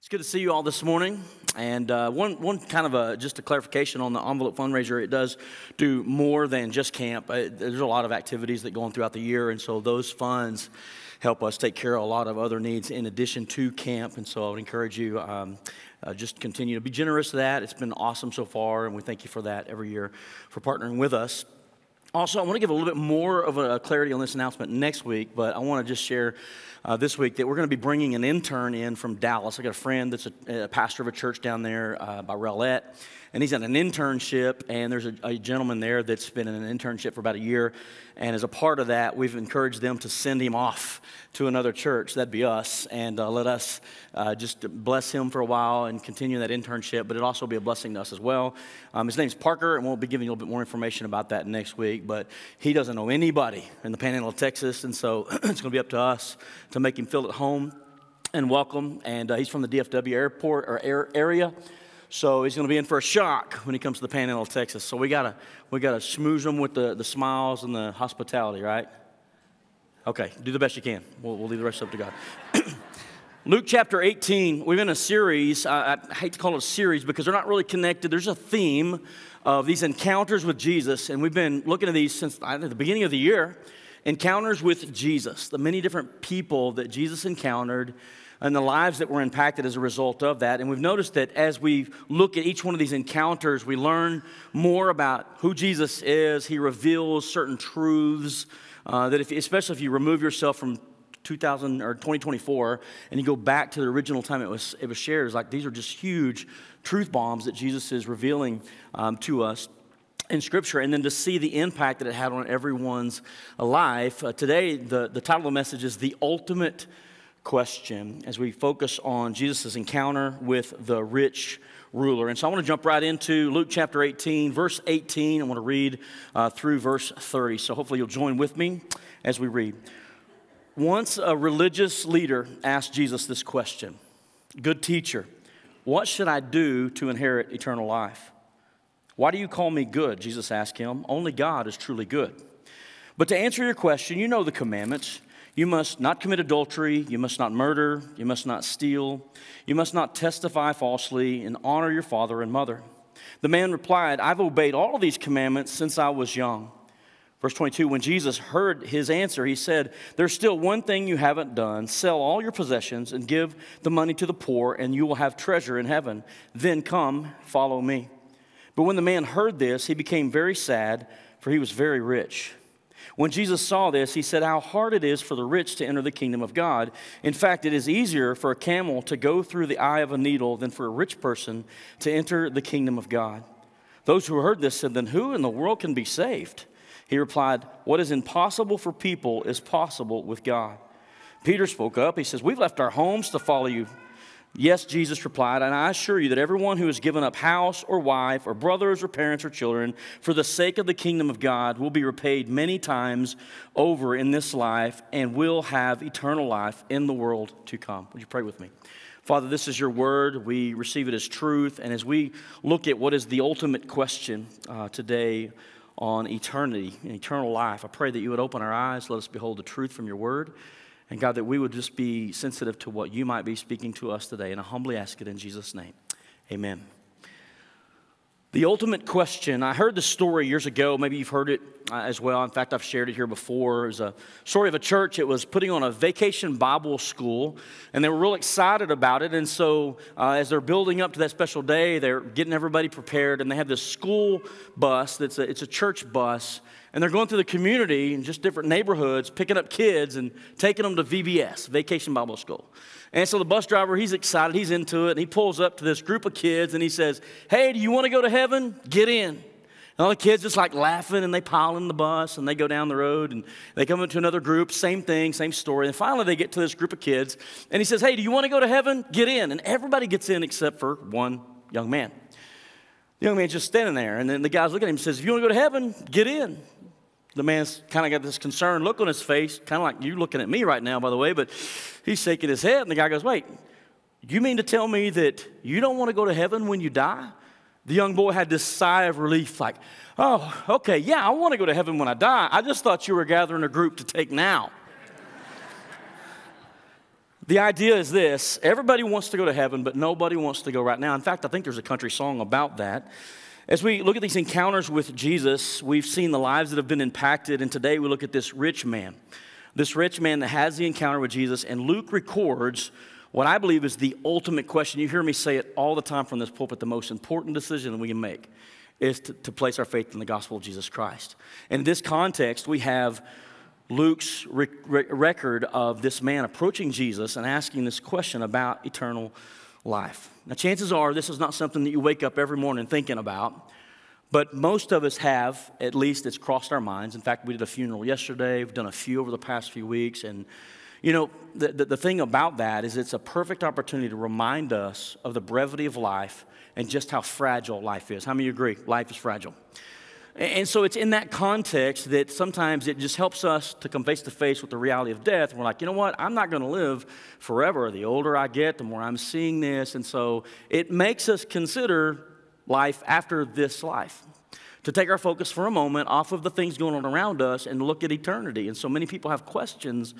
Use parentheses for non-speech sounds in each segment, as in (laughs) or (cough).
It's good to see you all this morning. And uh, one, one kind of a, just a clarification on the envelope fundraiser, it does do more than just camp. Uh, there's a lot of activities that go on throughout the year, and so those funds help us take care of a lot of other needs in addition to camp. And so I would encourage you um, uh, just continue to be generous to that. It's been awesome so far, and we thank you for that every year for partnering with us. Also, I want to give a little bit more of a clarity on this announcement next week, but I want to just share uh, this week that we're going to be bringing an intern in from Dallas. I got a friend that's a, a pastor of a church down there uh, by Rowlett and he's at an internship, and there's a, a, gentleman there that's been in an internship for about a year. And as a part of that, we've encouraged them to send him off to another church. That'd be us, and uh, let us uh, just bless him for a while and continue that internship. But it'd also be a blessing to us as well. Um, his name's Parker, and we'll be giving you a little bit more information about that next week. But he doesn't know anybody in the Panhandle of Texas, and so (clears throat) it's going to be up to us to make him feel at home and welcome. And uh, he's from the DFW airport or air area. So he's going to be in for a shock when he comes to the Panhandle of Texas. So we gotta we gotta schmooze him with the, the smiles and the hospitality, right? Okay, do the best you can. We'll, we'll leave the rest up to God. (clears throat) Luke chapter 18, we've been in a series. I, I, hate to call it a series because they're not really connected. There's a theme of these encounters with Jesus, and we've been looking at these since the beginning of the year. Encounters with Jesus, the many different people that Jesus encountered and the lives that were impacted as a result of that. And we've noticed that as we look at each one of these encounters, we learn more about who Jesus is. He reveals certain truths uh, that, if, especially if you remove yourself from 2000 or 2024 and you go back to the original time it was, it was shared, it's like these are just huge truth bombs that Jesus is revealing um, to us in Scripture, and then to see the impact that it had on everyone's life. Uh, today, the, the title of the message is The Ultimate question as we focus on Jesus' encounter with the rich ruler. And so I want to jump right into Luke chapter 18, verse 18. I want to read uh, through verse 30. So hopefully you'll join with me as we read. Once a religious leader asked Jesus this question Good teacher, what should I do to inherit eternal life? Why do you call me good? Jesus asked him. Only God is truly good. But to answer your question, you know the commandments. You must not commit adultery. You must not murder. You must not steal. You must not testify falsely and honor your father and mother. The man replied, I've obeyed all of these commandments since I was young. Verse 22 When Jesus heard his answer, he said, There's still one thing you haven't done. Sell all your possessions and give the money to the poor, and you will have treasure in heaven. Then come, follow me. But when the man heard this, he became very sad, for he was very rich. When Jesus saw this, he said, How hard it is for the rich to enter the kingdom of God. In fact, it is easier for a camel to go through the eye of a needle than for a rich person to enter the kingdom of God. Those who heard this said, Then who in the world can be saved? He replied, What is impossible for people is possible with God. Peter spoke up. He says, We've left our homes to follow you. Yes, Jesus replied, and I assure you that everyone who has given up house or wife or brothers or parents or children for the sake of the kingdom of God will be repaid many times over in this life and will have eternal life in the world to come. Would you pray with me? Father, this is your word. We receive it as truth. And as we look at what is the ultimate question uh, today on eternity and eternal life, I pray that you would open our eyes, let us behold the truth from your word. And God, that we would just be sensitive to what you might be speaking to us today. And I humbly ask it in Jesus' name. Amen. The ultimate question, I heard this story years ago. Maybe you've heard it uh, as well. In fact, I've shared it here before. It was a story of a church. It was putting on a vacation Bible school, and they were real excited about it. And so, uh, as they're building up to that special day, they're getting everybody prepared, and they have this school bus that's a, it's a church bus and they're going through the community in just different neighborhoods, picking up kids and taking them to VBS, Vacation Bible School. And so the bus driver, he's excited, he's into it, and he pulls up to this group of kids and he says, Hey, do you want to go to heaven? Get in. And all the kids just like laughing and they pile in the bus and they go down the road and they come into another group, same thing, same story. And finally they get to this group of kids and he says, Hey, do you want to go to heaven? Get in. And everybody gets in except for one young man. The young man's just standing there. And then the guy's looking at him and says, If you want to go to heaven, get in the man's kind of got this concerned look on his face, kind of like you looking at me right now, by the way, but he's shaking his head. And the guy goes, Wait, you mean to tell me that you don't want to go to heaven when you die? The young boy had this sigh of relief, like, Oh, okay, yeah, I want to go to heaven when I die. I just thought you were gathering a group to take now. The idea is this everybody wants to go to heaven, but nobody wants to go right now. In fact, I think there's a country song about that. As we look at these encounters with Jesus, we've seen the lives that have been impacted, and today we look at this rich man. This rich man that has the encounter with Jesus, and Luke records what I believe is the ultimate question. You hear me say it all the time from this pulpit the most important decision that we can make is to, to place our faith in the gospel of Jesus Christ. In this context, we have Luke's re- record of this man approaching Jesus and asking this question about eternal life. Now, chances are this is not something that you wake up every morning thinking about, but most of us have, at least it's crossed our minds. In fact, we did a funeral yesterday, we've done a few over the past few weeks, and you know, the, the, the, thing about that is it's a perfect opportunity to remind us of the brevity of life and just how fragile life is. How many agree? Life is fragile. And so it's in that context that sometimes it just helps us to come face to face with the reality of death. We're like, you know what? I'm not going to live forever. The older I get, the more I'm seeing this. And so it makes us consider life after this life. To take our focus for a moment off of the things going on around us and look at eternity. And so many people have questions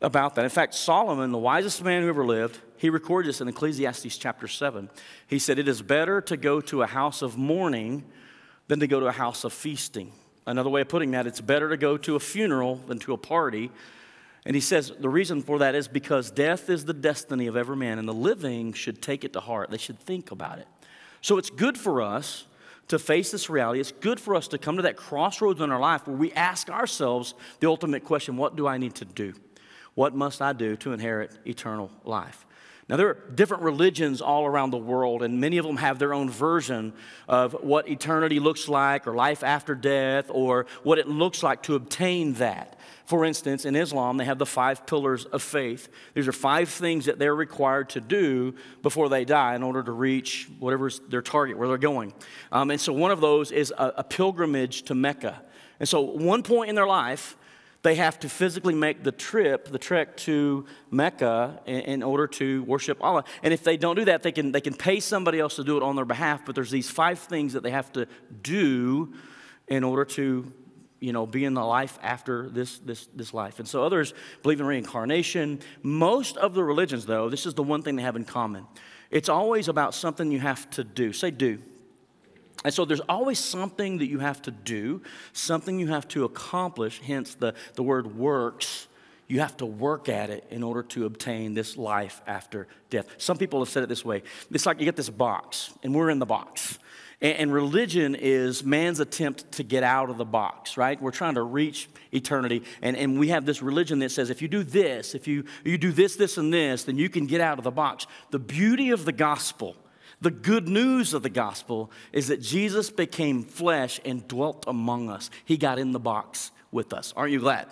about that. In fact, Solomon, the wisest man who ever lived, he records this in Ecclesiastes chapter 7. He said, It is better to go to a house of mourning than to go to a house of feasting. Another way of putting that, it's better to go to a funeral than to a party. And he says the reason for that is because death is the destiny of every man, and the living should take it to heart. They should think about it. So it's good for us to face this reality. It's good for us to come to that crossroads in our life where we ask ourselves the ultimate question what do I need to do? What must I do to inherit eternal life? Now, there are different religions all around the world, and many of them have their own version of what eternity looks like, or life after death, or what it looks like to obtain that. For instance, in Islam, they have the five pillars of faith. These are five things that they're required to do before they die in order to reach whatever's their target, where they're going. Um, and so, one of those is a, a pilgrimage to Mecca. And so, one point in their life, they have to physically make the trip, the trek to Mecca in, in, order to worship Allah. And if they don't do that, they can, they can pay somebody else to do it on their behalf, but there's these five things that they have to do in order to you know, be in the life after this, this, this life. And so others believe in reincarnation. Most of the religions, though, this is the one thing they have in common. It's always about something you have to do. Say, do. And so there's always something that you have to do, something you have to accomplish, hence the, the word works. You have to work at it in order to obtain this life after death. Some people have said it this way it's like you get this box, and we're in the box. And, and religion is man's attempt to get out of the box, right? We're trying to reach eternity. And, and we have this religion that says if you do this, if you, you do this, this, and this, then you can get out of the box. The beauty of the gospel the good news of the gospel is that Jesus became flesh and dwelt among us. He got in the box with us. Aren't you glad?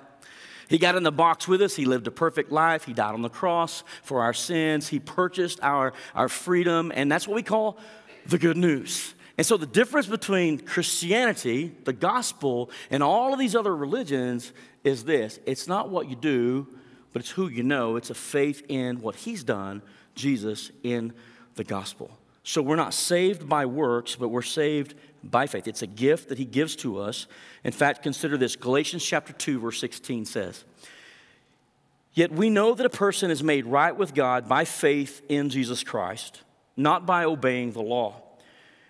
He got in the box with us. He lived a perfect life. He died on the cross for our sins. He purchased our, our freedom. And that's what we call the good news. And so the difference between Christianity, the gospel, and all of these other religions is this it's not what you do, but it's who you know. It's a faith in what He's done, Jesus, in the gospel. So we're not saved by works, but we're saved by faith. It's a gift that he gives to us. In fact, consider this Galatians chapter 2, verse 16 says, Yet we know that a person is made right with God by faith in Jesus Christ, not by obeying the law.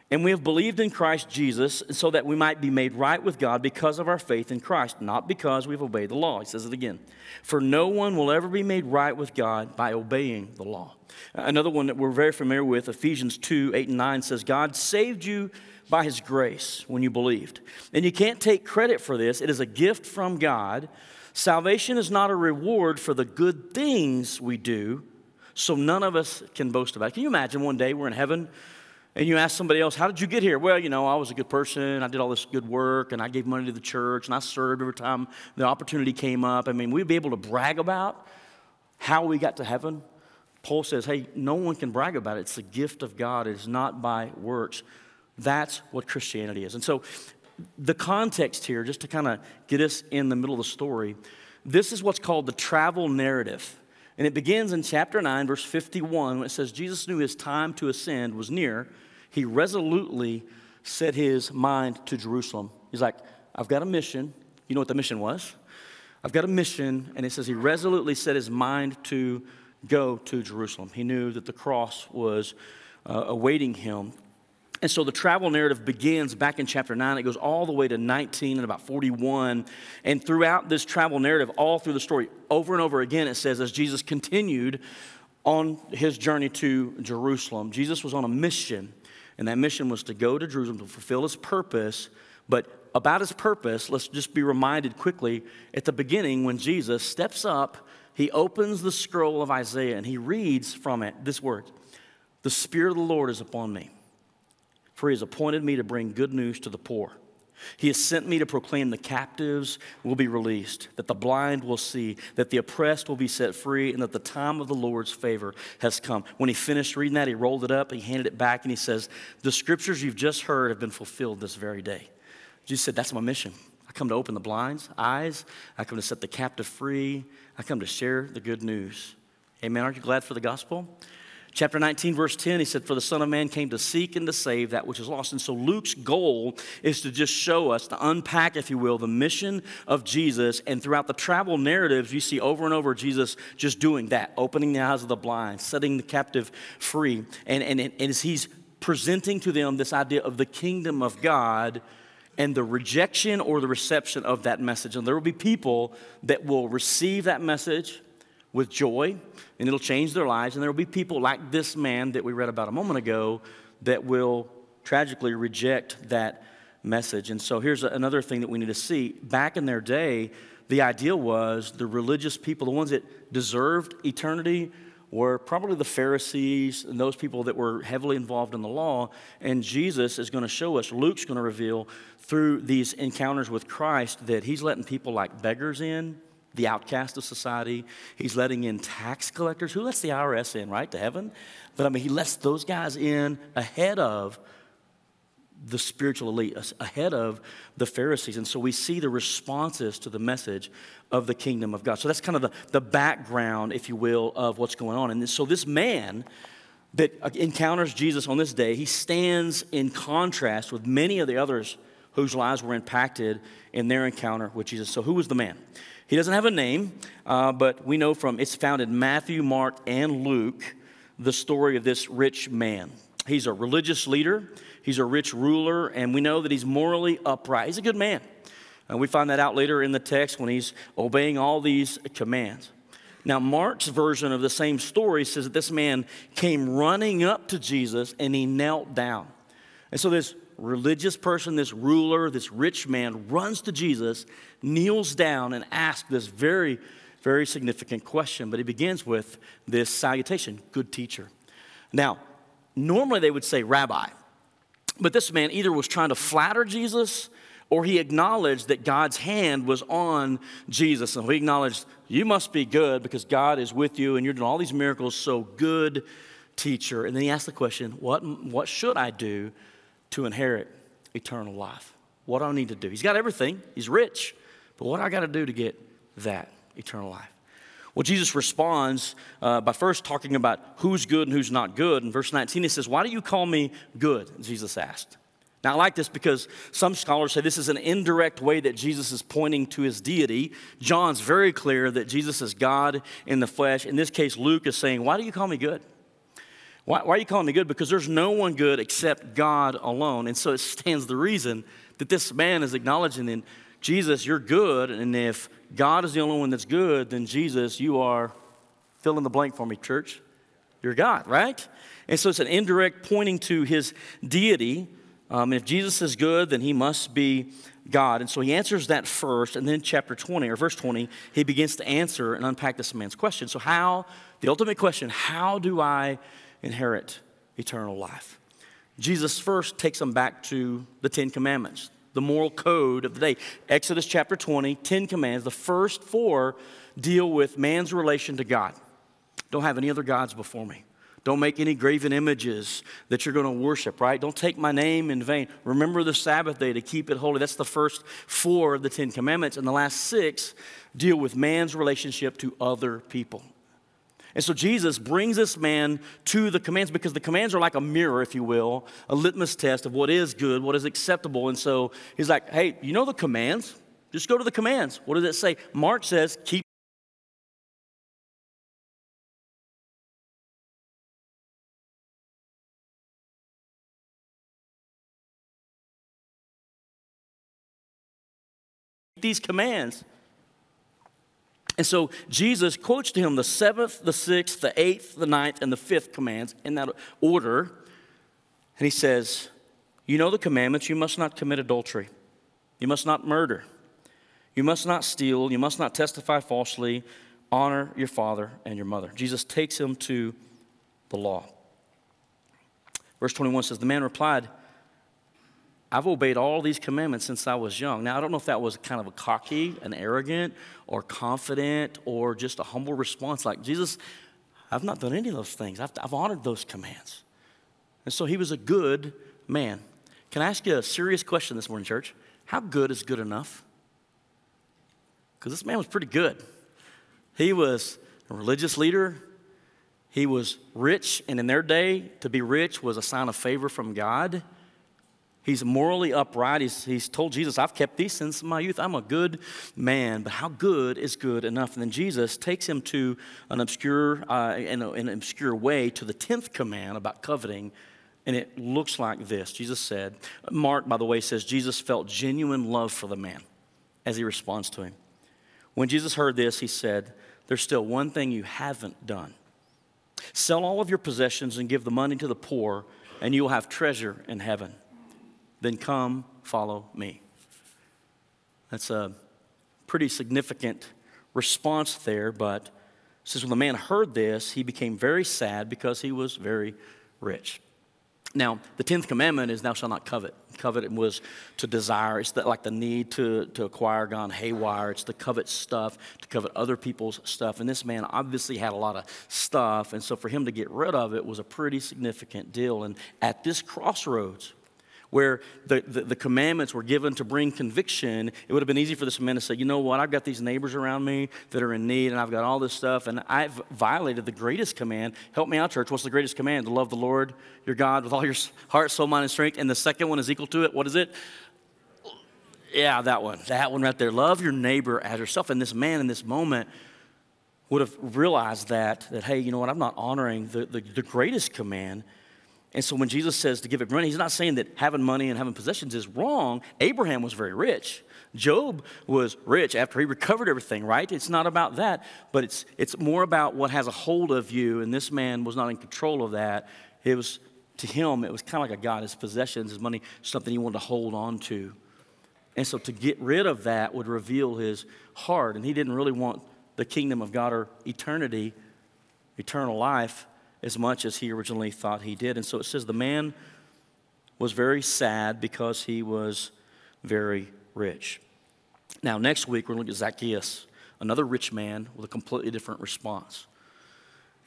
And we have believed in Christ Jesus so that we might be made right with God because of our faith in Christ, not because we've obeyed the law. He says it again. For no one will ever be made right with God by obeying the law. Another one that we're very familiar with, Ephesians 2 8 and 9, says, God saved you by his grace when you believed. And you can't take credit for this, it is a gift from God. Salvation is not a reward for the good things we do, so none of us can boast about it. Can you imagine one day we're in heaven? And you ask somebody else, How did you get here? Well, you know, I was a good person. I did all this good work, and I gave money to the church, and I served every time the opportunity came up. I mean, we'd be able to brag about how we got to heaven. Paul says, Hey, no one can brag about it. It's the gift of God, it is not by works. That's what Christianity is. And so, the context here, just to kind of get us in the middle of the story, this is what's called the travel narrative. And it begins in chapter 9, verse 51, when it says, Jesus knew his time to ascend was near he resolutely set his mind to Jerusalem. He's like, I've got a mission. You know what the mission was? I've got a mission. And it says he resolutely set his mind to go to Jerusalem. He knew that the cross was uh, awaiting him. And so the travel narrative begins back in chapter 9. It goes all the way to 19 and about 41. And throughout this travel narrative, all through the story, over and over again, it says, as Jesus continued on his journey to Jerusalem, Jesus was on a mission. And that mission was to go to Jerusalem to fulfill his purpose. But about his purpose, let's just be reminded quickly at the beginning when Jesus steps up, he opens the scroll of Isaiah and he reads from it this word The Spirit of the Lord is upon me for he has appointed me to bring good news to the poor. He has sent me to proclaim the captives will be released, that the blind will see, that the oppressed will be set free, and that the time of the Lord's favor has come. When he finished reading that, he rolled it up, he handed it back, and he says, The scriptures you've just heard have been fulfilled this very day. Jesus said, That's my mission. I come to open the blind's eyes, I come to set the captive free, I come to share the good news. Amen. Aren't you glad for the gospel? Chapter 19, verse 10, he said, For the Son of Man came to seek and to save that which is lost. And so Luke's goal is to just show us, to unpack, if you will, the mission of Jesus. And throughout the travel narratives, you see over and over Jesus just doing that, opening the eyes of the blind, setting the captive free. And, and, and as he's presenting to them this idea of the kingdom of God, and the rejection or the reception of that message. And there will be people that will receive that message with joy, and it'll change their lives. And there will be people like this man that we read about a moment ago that will tragically reject that message. And so here's another thing that we need to see. Back in their day, the idea was the religious people, the ones that deserved eternity, were probably the Pharisees and those people that were heavily involved in the law. And Jesus is going to show us, Luke's going to reveal through these encounters with Christ that he's letting people like beggars in, the outcast of society. He's letting in tax collectors. Who lets the IRS in, right, to heaven? But I mean, he lets those guys in ahead of the spiritual elite, ahead of the Pharisees. And so we see the responses to the message of the kingdom of God. So that's kind of the, the background, if you will, of what's going on. And so this man that encounters Jesus on this day, he stands in contrast with many of the others whose lives were impacted in their encounter with Jesus. So who was the man? He doesn't have a name, uh, but we know from it's found in Matthew, Mark, and Luke the story of this rich man. He's a religious leader, he's a rich ruler, and we know that he's morally upright. He's a good man. And we find that out later in the text when he's obeying all these commands. Now, Mark's version of the same story says that this man came running up to Jesus and he knelt down. And so, this religious person, this ruler, this rich man runs to Jesus, kneels down, and asks this very, very significant question. But he begins with this salutation Good teacher. Now, normally they would say rabbi, but this man either was trying to flatter Jesus or he acknowledged that God's hand was on Jesus. And he acknowledged, You must be good because God is with you and you're doing all these miracles, so good teacher. And then he asked the question, What, what should I do to inherit eternal life. What do I need to do? He's got everything, he's rich, but what do I got to do to get that eternal life? Well, Jesus responds uh, by first talking about who's good and who's not good. In verse 19, he says, Why do you call me good? Jesus asked. Now, I like this because some scholars say this is an indirect way that Jesus is pointing to his deity. John's very clear that Jesus is God in the flesh. In this case, Luke is saying, Why do you call me good? Why, why, are you calling me good? Because there's no one good except God alone. And so it stands the reason that this man is acknowledging in Jesus, you're good. And if God is the only one that's good, then Jesus, you are fill in the blank for me, church. You're God, right? And so it's an indirect pointing to his deity. Um, if Jesus is good, then he must be God. And so he answers that first. And then, chapter 20 or verse 20, he begins to answer and unpack this man's question. So, how, the ultimate question, how do I inherit eternal life. Jesus first takes them back to the Ten Commandments, the moral code of the day. Exodus chapter 20, Ten Commands. The first four deal with man's relation to God. Don't have any other gods before me. Don't make any graven images that you're going to worship, right? Don't take my name in vain. Remember the Sabbath day to keep it holy. That's the first four of the Ten Commandments. And the last six deal with man's relationship to other people. And so Jesus brings this man to the commands because the commands are like a mirror, if you will, a litmus test of what is good, what is acceptable. And so he's like, hey, you know the commands? Just go to the commands. What does it say? Mark says, keep these commands. And so Jesus quotes to him the seventh, the sixth, the eighth, the ninth, and the fifth commands in that order. And he says, You know the commandments you must not commit adultery, you must not murder, you must not steal, you must not testify falsely, honor your father and your mother. Jesus takes him to the law. Verse 21 says, The man replied, I've obeyed all these commandments since I was young. Now, I don't know if that was kind of a cocky, an arrogant, or confident, or just a humble response like, Jesus, I've not done any of those things. I've, I've honored those commands. And so he was a good man. Can I ask you a serious question this morning, church? How good is good enough? Because this man was pretty good. He was a religious leader, he was rich, and in their day, to be rich was a sign of favor from God. He's morally upright. He's, he's told Jesus, I've kept these since my youth. I'm a good man, but how good is good enough? And then Jesus takes him to an obscure, uh, in, a, in an obscure way to the 10th command about coveting. And it looks like this Jesus said, Mark, by the way, says Jesus felt genuine love for the man as he responds to him. When Jesus heard this, he said, There's still one thing you haven't done. Sell all of your possessions and give the money to the poor, and you will have treasure in heaven then come follow me. That's a pretty significant response there, but says when the man heard this, he became very sad because he was very rich. Now, the 10th commandment is thou shalt not covet. Covet was to desire. It's like the need to, to acquire gone haywire. It's to covet stuff, to covet other people's stuff. And this man obviously had a lot of stuff. And so for him to get rid of it was a pretty significant deal. And at this crossroads, where the, the, the, commandments were given to bring conviction, it would have been easy for this man to say, you know what, I've got these neighbors around me that are in need, and I've got all this stuff, and I've violated the greatest command. Help me out, church. What's the greatest command? To love the Lord your God with all your heart, soul, mind, and strength. And the second one is equal to it. What is it? Yeah, that one. That one right there. Love your neighbor as yourself. And this man in this moment would have realized that, that hey, you know what, I'm not honoring the, the, the greatest command and so when Jesus says to give it money, he's not saying that having money and having possessions is wrong. Abraham was very rich. Job was rich after he recovered everything, right? It's not about that, but it's, it's more about what has a hold of you. And this man was not in control of that. It was, to him, it was kind of like a God. His possessions, his money, something he wanted to hold on to. And so to get rid of that would reveal his heart. And he didn't really want the kingdom of God or eternity, eternal life as much as he originally thought he did. And so it says the man was very sad because he was very rich. Now, next week, we're going to look at Zacchaeus, another rich man with a completely different response.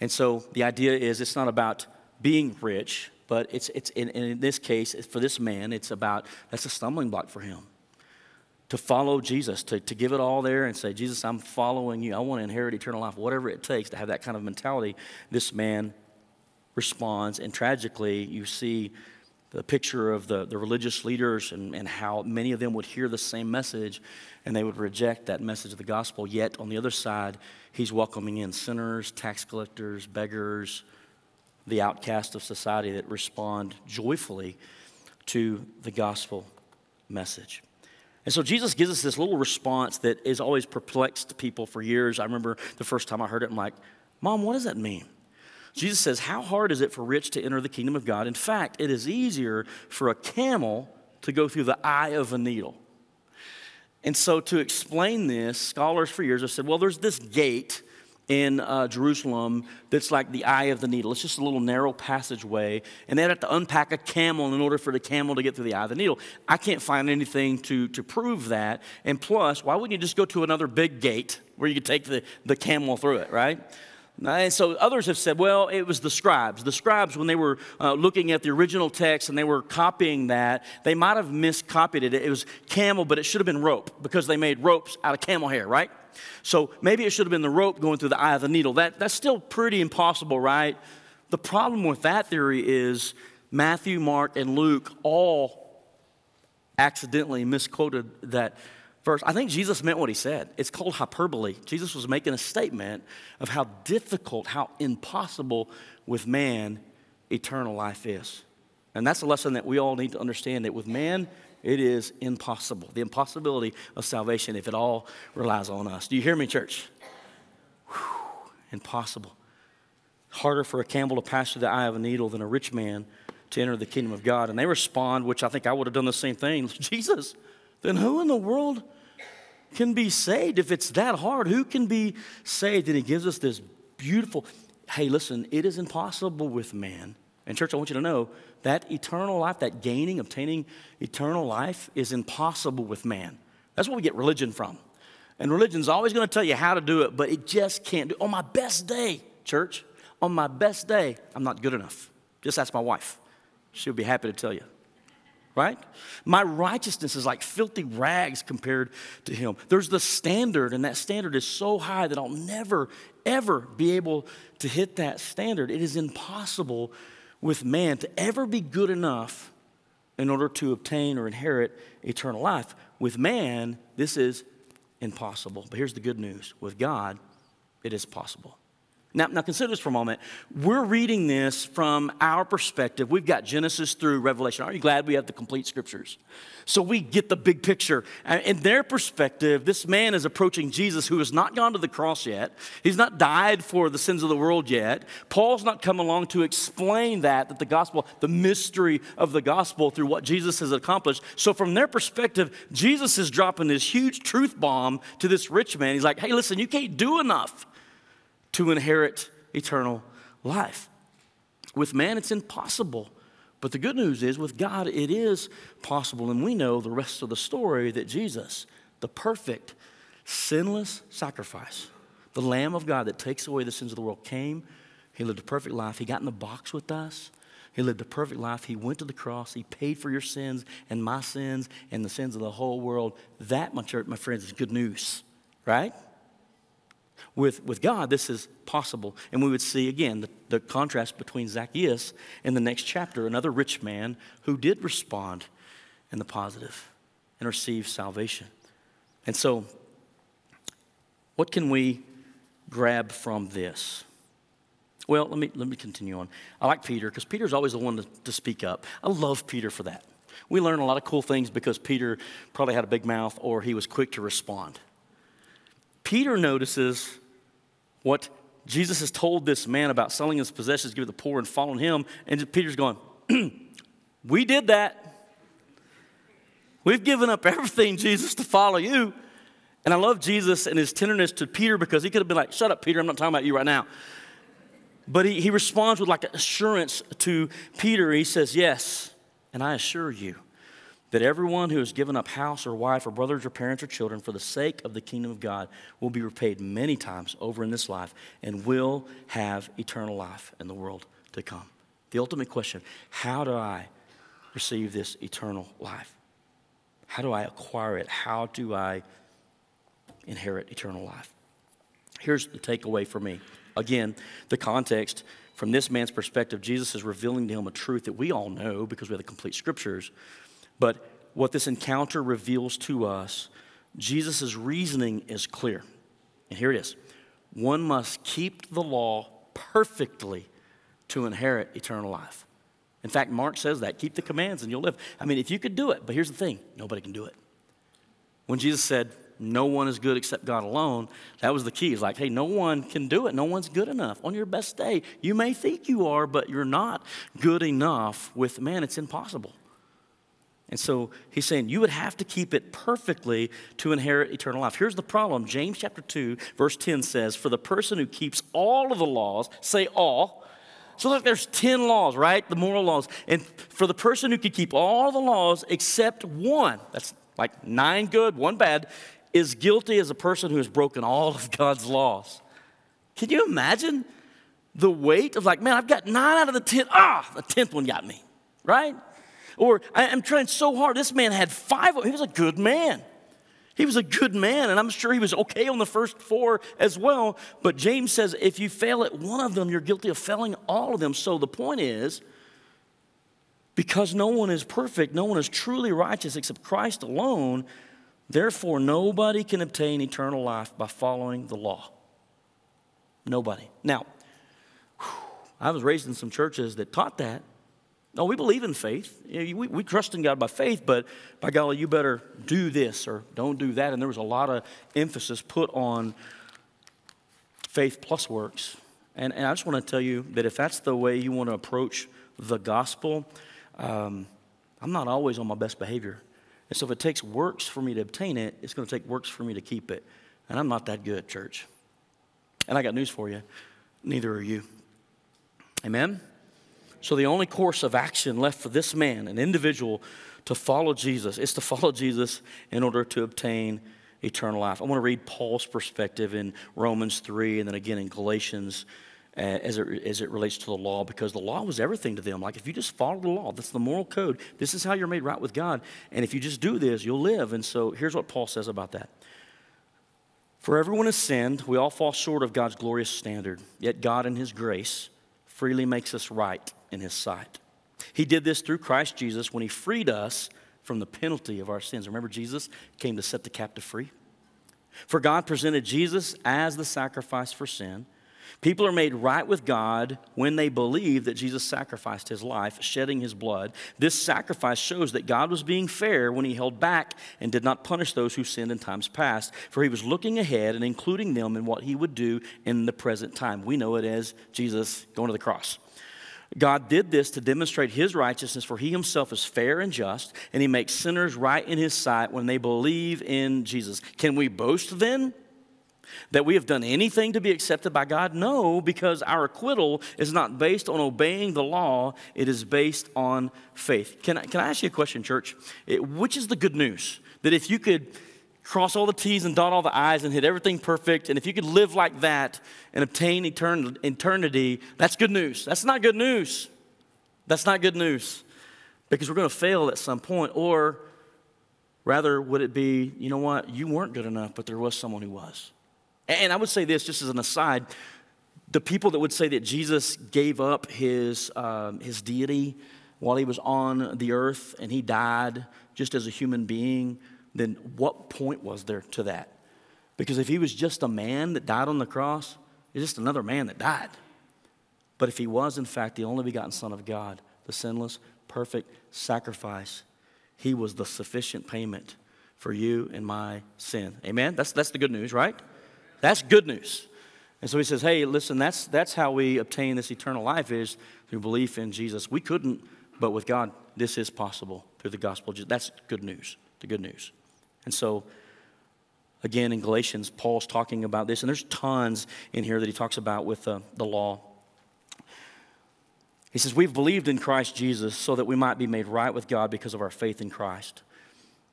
And so the idea is it's not about being rich, but it's, it's in, in this case, for this man, it's about that's a stumbling block for him to follow Jesus, to, to give it all there and say, Jesus, I'm following you. I want to inherit eternal life, whatever it takes to have that kind of mentality. This man responds, and tragically, you see the picture of the, the religious leaders and, and how many of them would hear the same message and they would reject that message of the gospel. Yet, on the other side, he's welcoming in sinners, tax collectors, beggars, the outcast of society that respond joyfully to the gospel message. And so Jesus gives us this little response that has always perplexed people for years. I remember the first time I heard it, I'm like, Mom, what does that mean? Jesus says, How hard is it for rich to enter the kingdom of God? In fact, it is easier for a camel to go through the eye of a needle. And so, to explain this, scholars for years have said, well, there's this gate in uh, Jerusalem that's like the eye of the needle. It's just a little narrow passageway, and they'd have to unpack a camel in order for the camel to get through the eye of the needle. I can't find anything to, to prove that. And plus, why wouldn't you just go to another big gate where you could take the, the camel through it, right? And so others have said, well, it was the scribes. The scribes, when they were uh, looking at the original text and they were copying that, they might have miscopied it. It was camel, but it should have been rope because they made ropes out of camel hair, right? So maybe it should have been the rope going through the eye of the needle. That, that's still pretty impossible, right? The problem with that theory is Matthew, Mark, and Luke all accidentally misquoted that verse. I think Jesus meant what he said. It's called hyperbole. Jesus was making a statement of how difficult, how impossible with man eternal life is. And that's a lesson that we all need to understand that with man, It is impossible. The impossibility of salvation if it all relies on us. Do you hear me, church? Whew, impossible. Harder for a camel to pass through the eye of a needle than a rich man to enter the kingdom of God. And they respond, which I think I would have done the same thing (laughs) Jesus, then who in the world can be saved if it's that hard? Who can be saved? And he gives us this beautiful, hey, listen, it is impossible with man. And, church, I want you to know that eternal life, that gaining, obtaining eternal life, is impossible with man. That's where we get religion from. And religion's always going to tell you how to do it, but it just can't do it. On my best day, church, on my best day, I'm not good enough. Just ask my wife. She'll be happy to tell you. Right? My righteousness is like filthy rags compared to him. There's the standard, and that standard is so high that I'll never, ever be able to hit that standard. It is impossible with man to ever be good enough in order to obtain or inherit eternal life. With man, this is impossible. But here's the good news with God, it is possible. Now, now consider this for a moment. We're reading this from our perspective. We've got Genesis through Revelation. Aren't you glad we have the complete scriptures? So we get the big picture. In their perspective, this man is approaching Jesus who has not gone to the cross yet. He's not died for the sins of the world yet. Paul's not come along to explain that, that the gospel, the mystery of the gospel through what Jesus has accomplished. So from their perspective, Jesus is dropping this huge truth bomb to this rich man. He's like, hey, listen, you can't do enough to inherit eternal life. With man, it's impossible. But the good news is, with God, it is possible. And we know the rest of the story that Jesus, the perfect, sinless sacrifice, the Lamb of God that takes away the sins of the world, came. He lived a perfect life. He got in the box with us. He lived a perfect life. He went to the cross. He paid for your sins and my sins and the sins of the whole world. That, my church, my friends, is good news, right? With, with God, this is possible. And we would see again the, the contrast between Zacchaeus in the next chapter, another rich man who did respond in the positive and receive salvation. And so, what can we grab from this? Well, let me, let me continue on. I like Peter because Peter's always the one to, to speak up. I love Peter for that. We learn a lot of cool things because Peter probably had a big mouth or he was quick to respond. Peter notices what Jesus has told this man about selling his possessions, give to the poor, and following him. And Peter's going, (clears throat) We did that. We've given up everything, Jesus, to follow you. And I love Jesus and his tenderness to Peter because he could have been like, Shut up, Peter, I'm not talking about you right now. But he, he responds with like an assurance to Peter. He says, Yes, and I assure you that everyone who has given up house or wife or brothers or parents or children for the sake of the kingdom of God will be repaid many times over in this life and will have eternal life in the world to come. The ultimate question how do I receive this eternal life? How do I acquire it? How do I inherit eternal life? Here's the takeaway for me. Again, the context from this man's perspective, Jesus is revealing to him a truth that we all know because we have the complete scriptures but what this encounter reveals to us, Jesus' reasoning is clear. And here it is one must keep the law perfectly to inherit eternal life. In fact, Mark says that keep the commands and you'll live. I mean, if you could do it, but here's the thing nobody can do it. When Jesus said, no one is good except God alone, that was the key. It's like, hey, no one can do it. No one's good enough. On your best day, you may think you are, but you're not good enough with man. It's impossible. And so he's saying you would have to keep it perfectly to inherit eternal life. Here's the problem James chapter 2, verse 10 says, For the person who keeps all of the laws, say all. So look, there's 10 laws, right? The moral laws. And for the person who could keep all the laws except one, that's like nine good, one bad, is guilty as a person who has broken all of God's laws. Can you imagine the weight of like, man, I've got nine out of the 10. Ah, the 10th one got me, right? Or I'm trying so hard. This man had five. He was a good man. He was a good man, and I'm sure he was okay on the first four as well. But James says if you fail at one of them, you're guilty of failing all of them. So the point is, because no one is perfect, no one is truly righteous except Christ alone, therefore nobody can obtain eternal life by following the law. Nobody. Now, I was raised in some churches that taught that. No, we believe in faith. We, we trust in God by faith, but by golly, you better do this or don't do that. And there was a lot of emphasis put on faith plus works. And, and I just want to tell you that if that's the way you want to approach the gospel, um, I'm not always on my best behavior. And so if it takes works for me to obtain it, it's going to take works for me to keep it. And I'm not that good, church. And I got news for you neither are you. Amen? So the only course of action left for this man, an individual, to follow Jesus is to follow Jesus in order to obtain eternal life. I want to read Paul's perspective in Romans 3 and then again in Galatians uh, as, it, as it relates to the law because the law was everything to them. Like if you just follow the law, that's the moral code. This is how you're made right with God. And if you just do this, you'll live. And so here's what Paul says about that. For everyone has sinned, we all fall short of God's glorious standard. Yet God, in His grace, freely makes us right in His sight. He did this through Christ Jesus when He freed us from the penalty of our sins. Remember, Jesus came to set the captive free? For God presented Jesus as the sacrifice for sin People are made right with God when they believe that Jesus sacrificed his life, shedding his blood. This sacrifice shows that God was being fair when he held back and did not punish those who sinned in times past, for he was looking ahead and including them in what he would do in the present time. We know it as Jesus going to the cross. God did this to demonstrate his righteousness, for he himself is fair and just, and he makes sinners right in his sight when they believe in Jesus. Can we boast then? That we have done anything to be accepted by God? No, because our acquittal is not based on obeying the law, it is based on faith. Can I, can I ask you a question, church? It, which is the good news? That if you could cross all the T's and dot all the I's and hit everything perfect, and if you could live like that and obtain etern- eternity, that's good news. That's not good news. That's not good news because we're going to fail at some point, or rather, would it be, you know what, you weren't good enough, but there was someone who was? And I would say this just as an aside the people that would say that Jesus gave up his, um, his deity while he was on the earth and he died just as a human being, then what point was there to that? Because if he was just a man that died on the cross, he's just another man that died. But if he was, in fact, the only begotten Son of God, the sinless, perfect sacrifice, he was the sufficient payment for you and my sin. Amen? That's, that's the good news, right? That's good news. And so he says, hey, listen, that's, that's how we obtain this eternal life is through belief in Jesus. We couldn't, but with God, this is possible through the gospel. That's good news, the good news. And so, again, in Galatians, Paul's talking about this, and there's tons in here that he talks about with uh, the law. He says, We've believed in Christ Jesus so that we might be made right with God because of our faith in Christ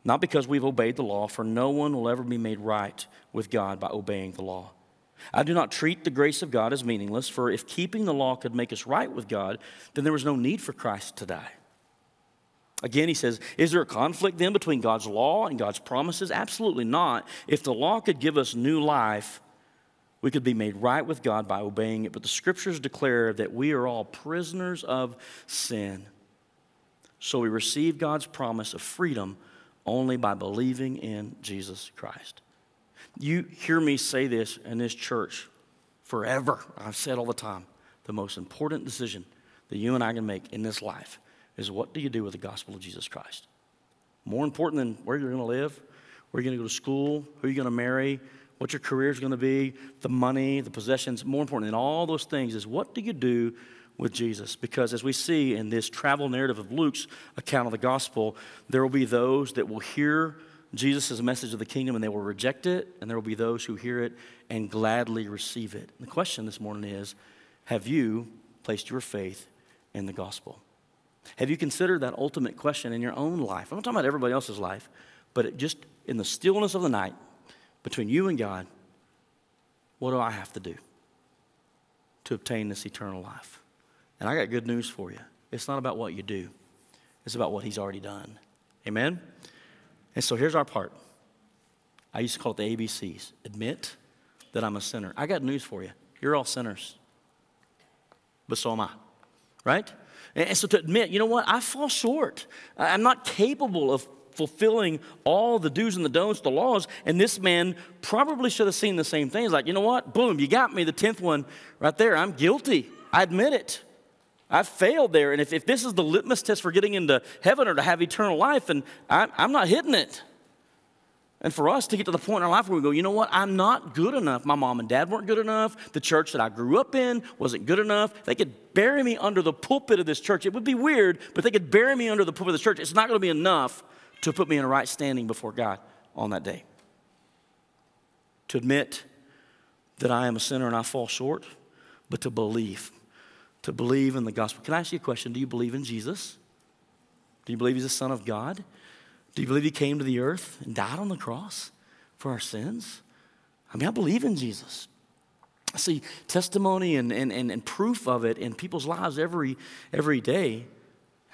not because we've obeyed the law, for no one will ever be made right with God by obeying the law. I do not treat the grace of God as meaningless, for if keeping the law could make us right with God, then there was no need for Christ to die. Again, he says, Is there a conflict then between God's law and God's promises? Absolutely not. If the law could give us new life, we could be made right with God by obeying it. But the scriptures declare that we are all prisoners of sin. So we receive God's promise of freedom only by believing in Jesus Christ. You hear me say this in this church forever. I've said all the time the most important decision that you and I can make in this life is what do you do with the gospel of Jesus Christ? More important than where you're going to live, where you're going to go to school, who you're going to marry, what your career is going to be, the money, the possessions. More important than all those things is what do you do with Jesus. Because as we see in this travel narrative of Luke's account of the gospel, there will be those that will hear Jesus' message of the kingdom and they will reject it, and there will be those who hear it and gladly receive it. And the question this morning is Have you placed your faith in the gospel? Have you considered that ultimate question in your own life? I'm not talking about everybody else's life, but just in the stillness of the night between you and God, what do I have to do to obtain this eternal life? And I got good news for you. It's not about what you do, it's about what He's already done. Amen? And so here's our part. I used to call it the ABCs admit that I'm a sinner. I got news for you. You're all sinners, but so am I, right? And so to admit, you know what? I fall short. I'm not capable of fulfilling all the do's and the don'ts, the laws. And this man probably should have seen the same thing. He's like, you know what? Boom, you got me, the 10th one right there. I'm guilty. I admit it. I've failed there. And if, if this is the litmus test for getting into heaven or to have eternal life, and I'm, I'm not hitting it. And for us to get to the point in our life where we go, you know what, I'm not good enough. My mom and dad weren't good enough. The church that I grew up in wasn't good enough. They could bury me under the pulpit of this church. It would be weird, but they could bury me under the pulpit of the church. It's not going to be enough to put me in a right standing before God on that day. To admit that I am a sinner and I fall short, but to believe, to believe in the gospel. Can I ask you a question? Do you believe in Jesus? Do you believe he's the Son of God? Do you believe he came to the earth and died on the cross for our sins? I mean, I believe in Jesus. I see testimony and, and, and, and proof of it in people's lives every, every day.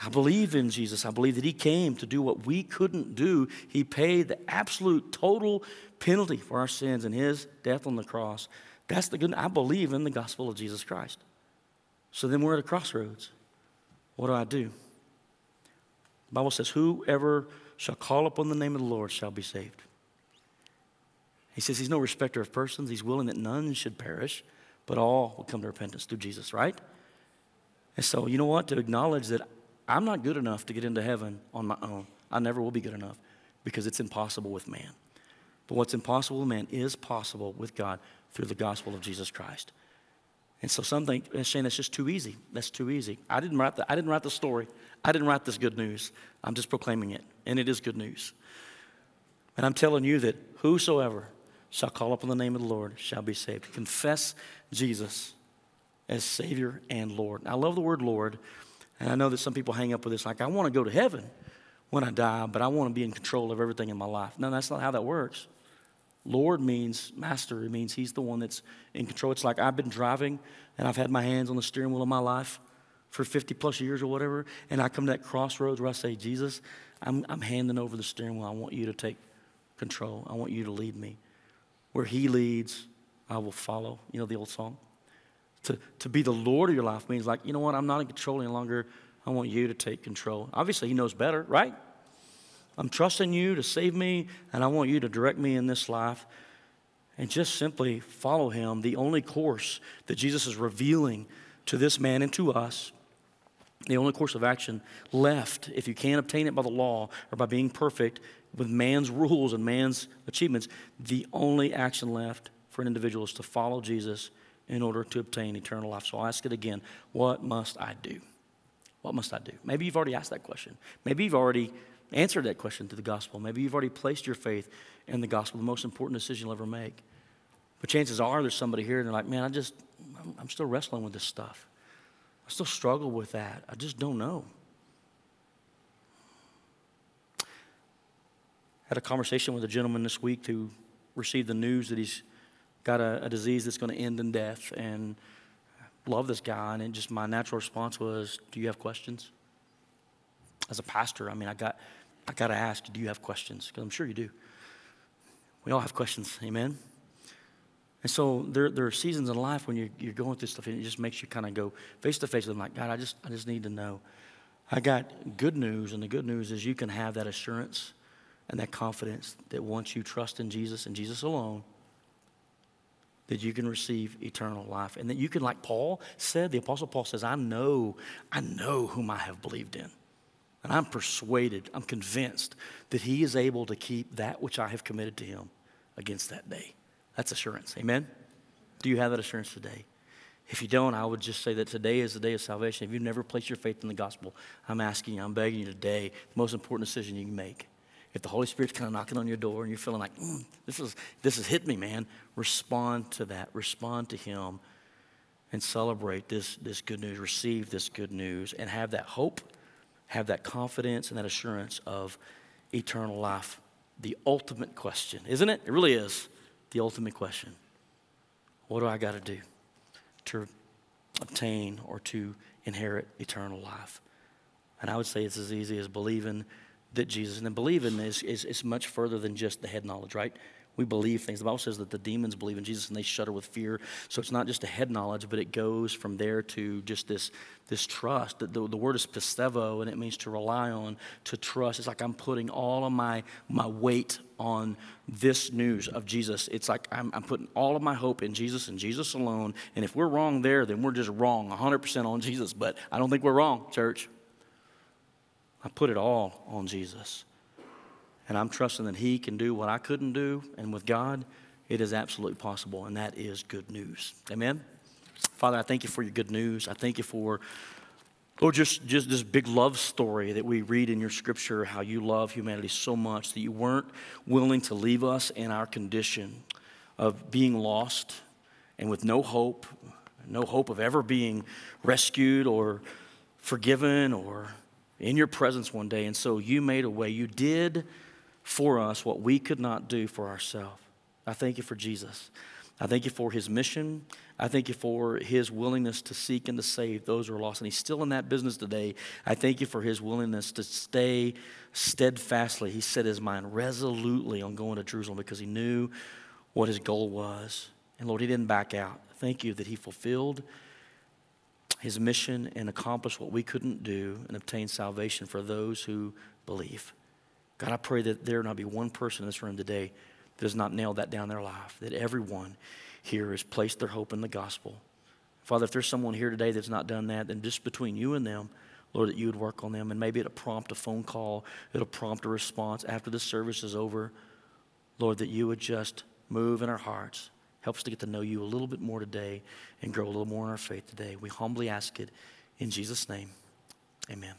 I believe in Jesus. I believe that He came to do what we couldn't do. He paid the absolute total penalty for our sins in His death on the cross. That's the good. I believe in the gospel of Jesus Christ. So then we're at a crossroads. What do I do? The Bible says, Whoever shall call upon the name of the Lord shall be saved. He says he's no respecter of persons. He's willing that none should perish, but all will come to repentance through Jesus, right? And so, you know what? To acknowledge that I'm not good enough to get into heaven on my own. I never will be good enough because it's impossible with man. But what's impossible with man is possible with God through the gospel of Jesus Christ. And so some think, Shane, that's just too easy. That's too easy. I didn't write the, I didn't write the story. I didn't write this good news. I'm just proclaiming it, and it is good news. And I'm telling you that whosoever shall call upon the name of the Lord shall be saved. Confess Jesus as Savior and Lord. I love the word Lord, and I know that some people hang up with this like, I want to go to heaven when I die, but I want to be in control of everything in my life. No, that's not how that works. Lord means master. It means he's the one that's in control. It's like I've been driving and I've had my hands on the steering wheel of my life for 50 plus years or whatever, and I come to that crossroads where I say, Jesus, I'm, I'm handing over the steering wheel. I want you to take control. I want you to lead me. Where he leads, I will follow. You know the old song? To, to be the Lord of your life means like, you know what, I'm not in control any longer. I want you to take control. Obviously, he knows better, right? I'm trusting you to save me, and I want you to direct me in this life. And just simply follow him, the only course that Jesus is revealing to this man and to us. The only course of action left, if you can't obtain it by the law or by being perfect with man's rules and man's achievements, the only action left for an individual is to follow Jesus in order to obtain eternal life. So I'll ask it again what must I do? What must I do? Maybe you've already asked that question. Maybe you've already answered that question through the gospel. Maybe you've already placed your faith in the gospel, the most important decision you'll ever make. But chances are there's somebody here and they're like, man, I just, I'm, still wrestling with this stuff. I still struggle with that. I just don't know. Had a conversation with a gentleman this week who received the news that he's got a, a disease that's going to end in death. And love this guy. And just my natural response was, Do you have questions? As a pastor, I mean, I got, I got to ask, do you have questions? Because I'm sure you do. We all have questions, amen? And so there, there are seasons in life when you're, you're going through stuff and it just makes you kind of go face to face with them like, God, I just, I just need to know. I got good news, and the good news is you can have that assurance and that confidence that once you trust in Jesus and Jesus alone, that you can receive eternal life. And that you can, like Paul said, the Apostle Paul says, I know, I know whom I have believed in. And I'm persuaded, I'm convinced that he is able to keep that which I have committed to him against that day. That's assurance. Amen? Do you have that assurance today? If you don't, I would just say that today is the day of salvation. If you've never placed your faith in the gospel, I'm asking you, I'm begging you today, the most important decision you can make. If the Holy Spirit's kind of knocking on your door and you're feeling like, mm, this, is, this has hit me, man, respond to that. Respond to Him and celebrate this, this good news. Receive this good news and have that hope, have that confidence, and that assurance of eternal life. The ultimate question, isn't it? It really is the ultimate question. What do I got to do to obtain or to inherit eternal life? And I would say it's as easy as believing that Jesus, and believing is, is, is much further than just the head knowledge, right? We believe things. The Bible says that the demons believe in Jesus and they shudder with fear. So it's not just a head knowledge, but it goes from there to just this, this trust. The, the, the word is pistevo, and it means to rely on, to trust. It's like I'm putting all of my, my weight on this news of Jesus. It's like I'm, I'm putting all of my hope in Jesus and Jesus alone. And if we're wrong there, then we're just wrong 100% on Jesus. But I don't think we're wrong, church. I put it all on Jesus. And I'm trusting that He can do what I couldn't do. And with God, it is absolutely possible. And that is good news. Amen? Father, I thank you for your good news. I thank you for, oh, just, just this big love story that we read in your scripture, how you love humanity so much that you weren't willing to leave us in our condition of being lost and with no hope, no hope of ever being rescued or forgiven or in your presence one day. And so you made a way. You did for us what we could not do for ourselves. I thank you for Jesus. I thank you for his mission. I thank you for his willingness to seek and to save those who are lost. And he's still in that business today. I thank you for his willingness to stay steadfastly. He set his mind resolutely on going to Jerusalem because he knew what his goal was. And Lord, he didn't back out. Thank you that he fulfilled his mission and accomplished what we couldn't do and obtained salvation for those who believe. God, I pray that there not be one person in this room today that has not nailed that down their life, that everyone here has placed their hope in the gospel. Father, if there's someone here today that's not done that, then just between you and them, Lord, that you would work on them. And maybe it'll prompt a phone call, it'll prompt a response after the service is over. Lord, that you would just move in our hearts. Help us to get to know you a little bit more today and grow a little more in our faith today. We humbly ask it in Jesus' name. Amen.